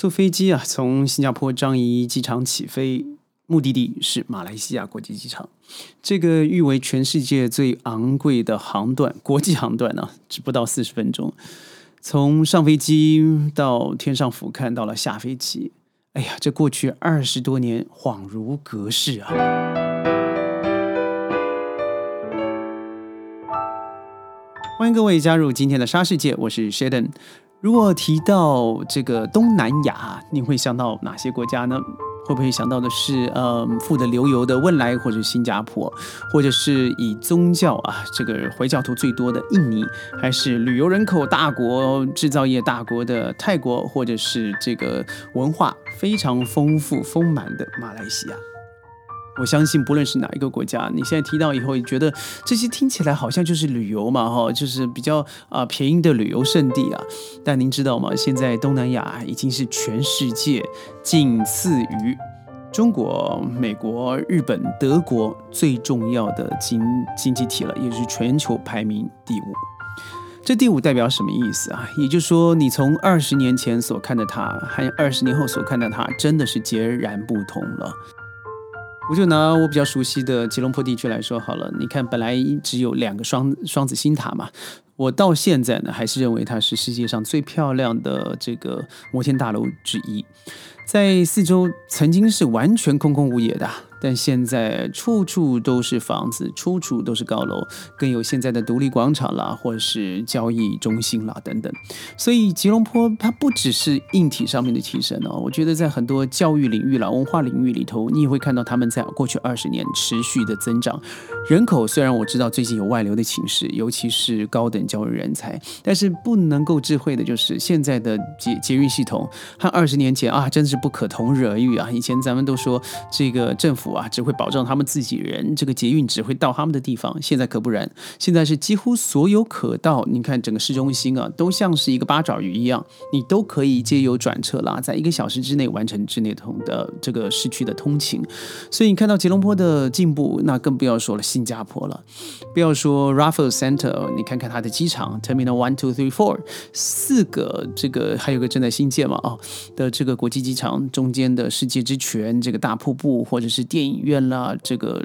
坐飞机啊，从新加坡樟宜机场起飞，目的地是马来西亚国际机场。这个誉为全世界最昂贵的航段，国际航段呢，只不到四十分钟。从上飞机到天上俯瞰，到了下飞机，哎呀，这过去二十多年恍如隔世啊！欢迎各位加入今天的沙世界，我是 Sheldon。如果提到这个东南亚，你会想到哪些国家呢？会不会想到的是，呃，富得流油的汶莱，或者新加坡，或者是以宗教啊这个回教徒最多的印尼，还是旅游人口大国、制造业大国的泰国，或者是这个文化非常丰富丰满的马来西亚？我相信，不论是哪一个国家，你现在提到以后也，觉得这些听起来好像就是旅游嘛，哈，就是比较啊便宜的旅游胜地啊。但您知道吗？现在东南亚已经是全世界仅次于中国、美国、日本、德国最重要的经经济体了，也是全球排名第五。这第五代表什么意思啊？也就是说，你从二十年前所看的它，和二十年后所看的它，真的是截然不同了。我就拿我比较熟悉的吉隆坡地区来说好了，你看本来只有两个双双子星塔嘛，我到现在呢还是认为它是世界上最漂亮的这个摩天大楼之一，在四周曾经是完全空空无也的。但现在处处都是房子，处处都是高楼，更有现在的独立广场啦，或者是交易中心啦等等。所以吉隆坡它不只是硬体上面的提升哦，我觉得在很多教育领域啦、文化领域里头，你也会看到他们在过去二十年持续的增长。人口虽然我知道最近有外流的情势，尤其是高等教育人才，但是不能够智慧的就是现在的捷捷运系统和二十年前啊，真的是不可同日而语啊！以前咱们都说这个政府。啊，只会保障他们自己人，这个捷运只会到他们的地方。现在可不然，现在是几乎所有可到，你看整个市中心啊，都像是一个八爪鱼一样，你都可以借由转车啦，在一个小时之内完成之内通的这个市区的通勤。所以你看到吉隆坡的进步，那更不要说了新加坡了。不要说 Raffles Center，你看看它的机场 Terminal One Two Three Four 四个，这个还有个正在新建嘛啊的这个国际机场中间的世界之泉这个大瀑布，或者是电。电影院啦，这个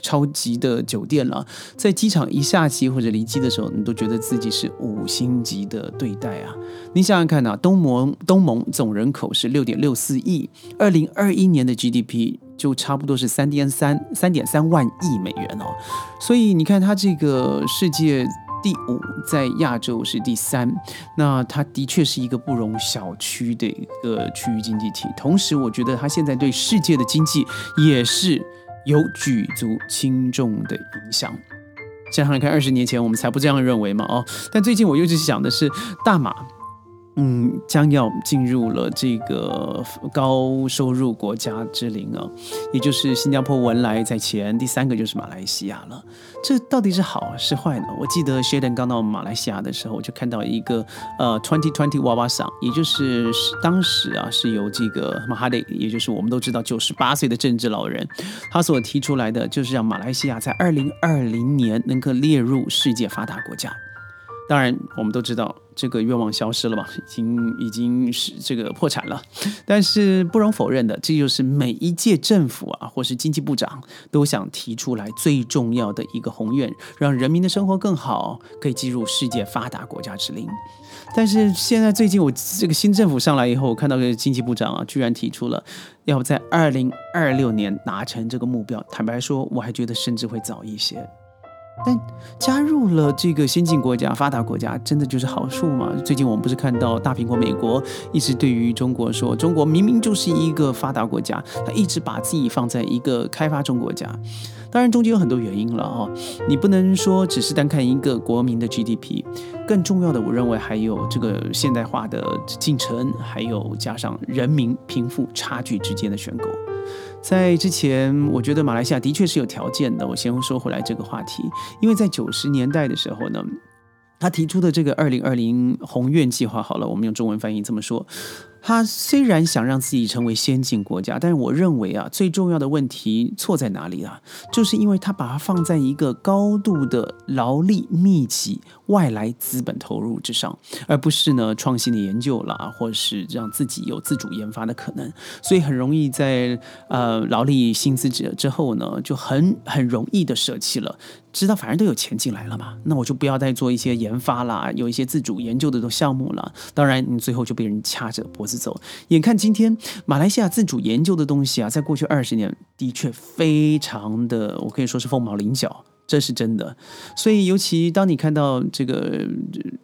超级的酒店啦，在机场一下机或者离机的时候，你都觉得自己是五星级的对待啊！你想想看呐，东盟东盟总人口是六点六四亿，二零二一年的 GDP 就差不多是三点三三点三万亿美元哦，所以你看它这个世界。第五，在亚洲是第三，那它的确是一个不容小觑的一个区域经济体。同时，我觉得它现在对世界的经济也是有举足轻重的影响。想想看，二十年前我们才不这样认为嘛，哦，但最近我又是想的是大马。嗯，将要进入了这个高收入国家之林啊，也就是新加坡、文莱在前，第三个就是马来西亚了。这到底是好是坏呢？我记得 Sheldon 刚到马来西亚的时候，我就看到一个呃 Twenty Twenty 娃娃桑，也就是当时啊是由这个马哈迪，也就是我们都知道九十八岁的政治老人，他所提出来的就是让马来西亚在二零二零年能够列入世界发达国家。当然，我们都知道这个愿望消失了嘛，已经已经是这个破产了。但是不容否认的，这就是每一届政府啊，或是经济部长都想提出来最重要的一个宏愿，让人民的生活更好，可以进入世界发达国家之林。但是现在最近我这个新政府上来以后，我看到这个经济部长啊，居然提出了要在二零二六年达成这个目标。坦白说，我还觉得甚至会早一些。但加入了这个先进国家、发达国家，真的就是好处吗？最近我们不是看到大苹果美国一直对于中国说，中国明明就是一个发达国家，他一直把自己放在一个开发中国家。当然中间有很多原因了哈，你不能说只是单看一个国民的 GDP，更重要的我认为还有这个现代化的进程，还有加上人民贫富差距之间的选购。在之前，我觉得马来西亚的确是有条件的。我先说回来这个话题，因为在九十年代的时候呢，他提出的这个二零二零宏愿计划，好了，我们用中文翻译这么说，他虽然想让自己成为先进国家，但是我认为啊，最重要的问题错在哪里啊？就是因为他把它放在一个高度的劳力密集、外来资本投入之上，而不是呢创新的研究啦，或是让自己有自主研发的可能。所以很容易在呃劳力薪资之之后呢，就很很容易的舍弃了。知道反正都有钱进来了嘛，那我就不要再做一些研发啦，有一些自主研究的项目了。当然，你最后就被人掐着脖子走。眼看今天马来西亚自主研究的东西啊，在过去二十年的确非常的，我可以说是凤毛麟角，这是真的。所以，尤其当你看到这个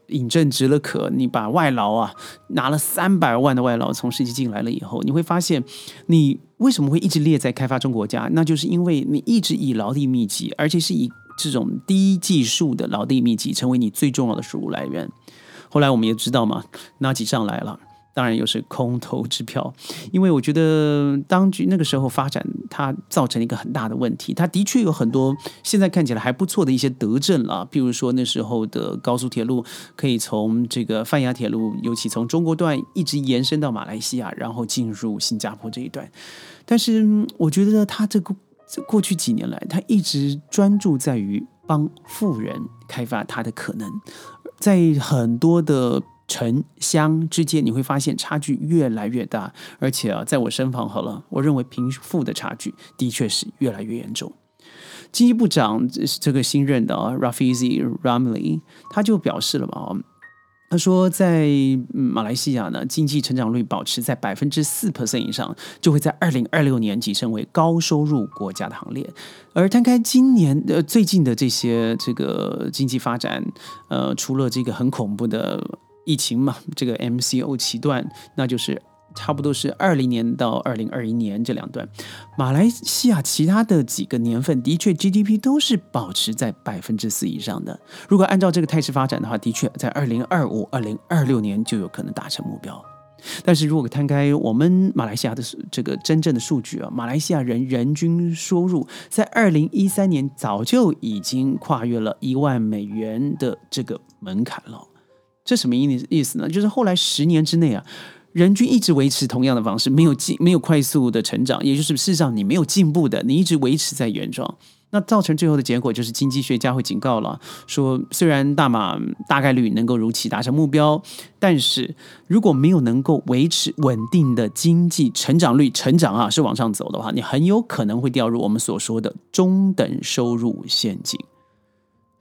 尹正值了可，你把外劳啊拿了三百万的外劳从世界进来了以后，你会发现你为什么会一直列在开发中国家？那就是因为你一直以劳力密集，而且是以。这种低技术的劳力密集成为你最重要的收入来源。后来我们也知道嘛，纳吉上来了，当然又是空头支票。因为我觉得当局那个时候发展，它造成了一个很大的问题。它的确有很多现在看起来还不错的一些德政了，比如说那时候的高速铁路可以从这个泛亚铁路，尤其从中国段一直延伸到马来西亚，然后进入新加坡这一段。但是我觉得它这个。过去几年来，他一直专注在于帮富人开发他的可能，在很多的城乡之间，你会发现差距越来越大，而且啊，在我身旁好了，我认为贫富的差距的确是越来越严重。经济部长这个新任的啊，Rafizi Ramli，他就表示了嘛。他说，在马来西亚呢，经济成长率保持在百分之四 percent 以上，就会在二零二六年跻身为高收入国家的行列。而摊开今年呃最近的这些这个经济发展，呃，除了这个很恐怖的疫情嘛，这个 MCO 期段，那就是。差不多是二零年到二零二一年这两段，马来西亚其他的几个年份的确 GDP 都是保持在百分之四以上的。如果按照这个态势发展的话，的确在二零二五、二零二六年就有可能达成目标。但是如果摊开我们马来西亚的这个真正的数据啊，马来西亚人人均收入在二零一三年早就已经跨越了一万美元的这个门槛了。这什么意意思呢？就是后来十年之内啊。人均一直维持同样的方式，没有进，没有快速的成长，也就是事实上你没有进步的，你一直维持在原状，那造成最后的结果就是经济学家会警告了，说虽然大马大概率能够如期达成目标，但是如果没有能够维持稳定的经济成长率，成长啊是往上走的话，你很有可能会掉入我们所说的中等收入陷阱。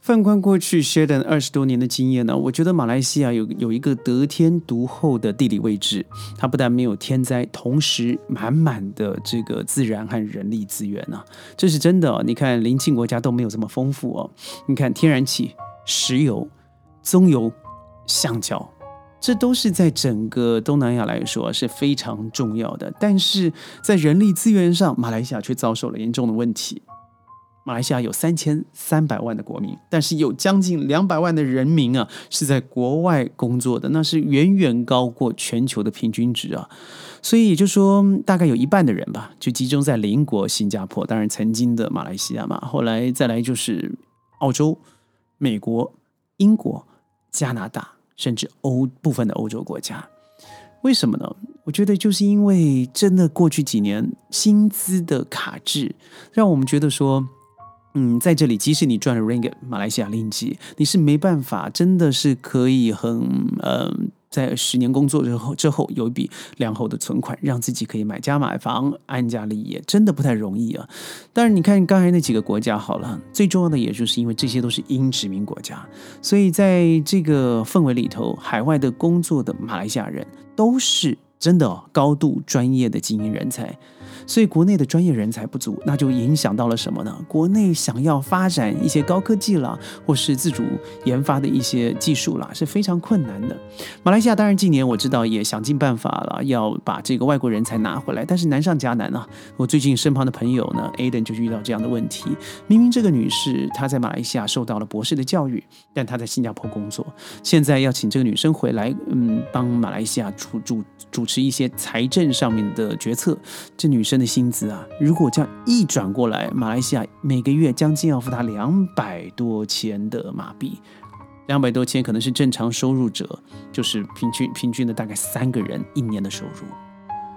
放观过去 Sheldon 二十多年的经验呢，我觉得马来西亚有有一个得天独厚的地理位置，它不但没有天灾，同时满满的这个自然和人力资源啊，这是真的哦。你看邻近国家都没有这么丰富哦。你看天然气、石油、棕油、橡胶，这都是在整个东南亚来说是非常重要的，但是在人力资源上，马来西亚却遭受了严重的问题。马来西亚有三千三百万的国民，但是有将近两百万的人民啊是在国外工作的，那是远远高过全球的平均值啊。所以也就说，大概有一半的人吧，就集中在邻国新加坡，当然曾经的马来西亚嘛，后来再来就是澳洲、美国、英国、加拿大，甚至欧部分的欧洲国家。为什么呢？我觉得就是因为真的过去几年薪资的卡制，让我们觉得说。嗯，在这里，即使你赚了 ringgit 马来西亚令吉，你是没办法，真的是可以很呃，在十年工作之后之后有一笔良厚的存款，让自己可以买家买房、安家立业，真的不太容易啊。但是你看刚才那几个国家好了，最重要的也就是因为这些都是英殖民国家，所以在这个氛围里头，海外的工作的马来西亚人都是真的高度专业的精英人才。所以国内的专业人才不足，那就影响到了什么呢？国内想要发展一些高科技啦，或是自主研发的一些技术啦，是非常困难的。马来西亚当然近年我知道也想尽办法了，要把这个外国人才拿回来，但是难上加难啊。我最近身旁的朋友呢，Aden 就遇到这样的问题。明明这个女士她在马来西亚受到了博士的教育，但她在新加坡工作，现在要请这个女生回来，嗯，帮马来西亚主主主持一些财政上面的决策，这女生。的薪资啊，如果这样一转过来，马来西亚每个月将近要付他两百多千的马币，两百多千可能是正常收入者，就是平均平均的大概三个人一年的收入。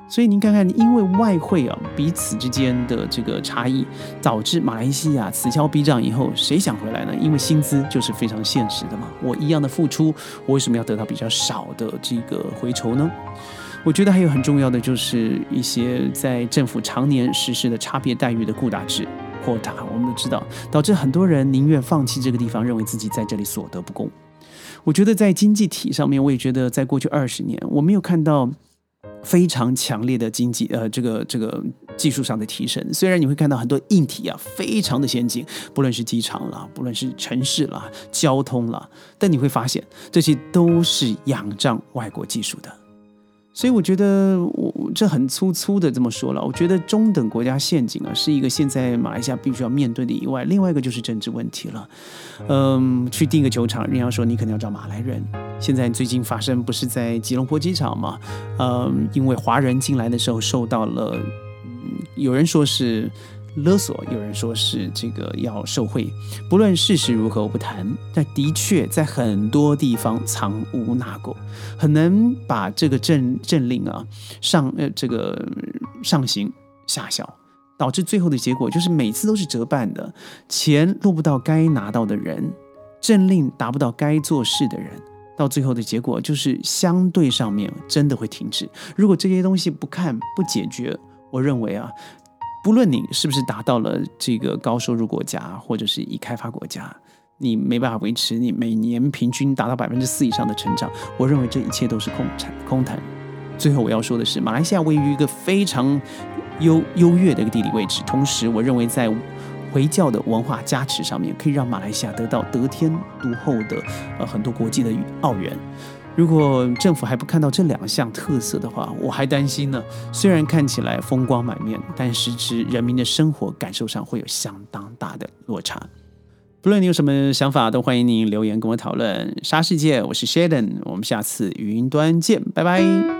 所以您看看，因为外汇啊彼此之间的这个差异，导致马来西亚此消彼长以后，谁想回来呢？因为薪资就是非常现实的嘛。我一样的付出，我为什么要得到比较少的这个回酬呢？我觉得还有很重要的就是一些在政府常年实施的差别待遇的固大制扩大，我们都知道，导致很多人宁愿放弃这个地方，认为自己在这里所得不公。我觉得在经济体上面，我也觉得在过去二十年，我没有看到。非常强烈的经济，呃，这个这个技术上的提升。虽然你会看到很多硬体啊，非常的先进，不论是机场啦，不论是城市啦，交通啦，但你会发现这些都是仰仗外国技术的。所以我觉得，我这很粗粗的这么说了。我觉得中等国家陷阱啊，是一个现在马来西亚必须要面对的以外，另外一个就是政治问题了。嗯，去订个球场，人家说你可能要找马来人。现在最近发生不是在吉隆坡机场嘛？嗯，因为华人进来的时候受到了，有人说是。勒索，有人说是这个要受贿，不论事实如何，我不谈。但的确在很多地方藏污纳垢，很难把这个政政令啊上呃这个上行下效，导致最后的结果就是每次都是折半的，钱落不到该拿到的人，政令达不到该做事的人，到最后的结果就是相对上面真的会停止。如果这些东西不看不解决，我认为啊。不论你是不是达到了这个高收入国家，或者是已开发国家，你没办法维持你每年平均达到百分之四以上的成长。我认为这一切都是空谈空谈。最后我要说的是，马来西亚位于一个非常优优越的一个地理位置，同时我认为在回教的文化加持上面，可以让马来西亚得到得天独厚的呃很多国际的奥援。如果政府还不看到这两项特色的话，我还担心呢。虽然看起来风光满面，但实质人民的生活感受上会有相当大的落差。不论你有什么想法，都欢迎您留言跟我讨论。沙世界，我是 Shaden，我们下次语音端见，拜拜。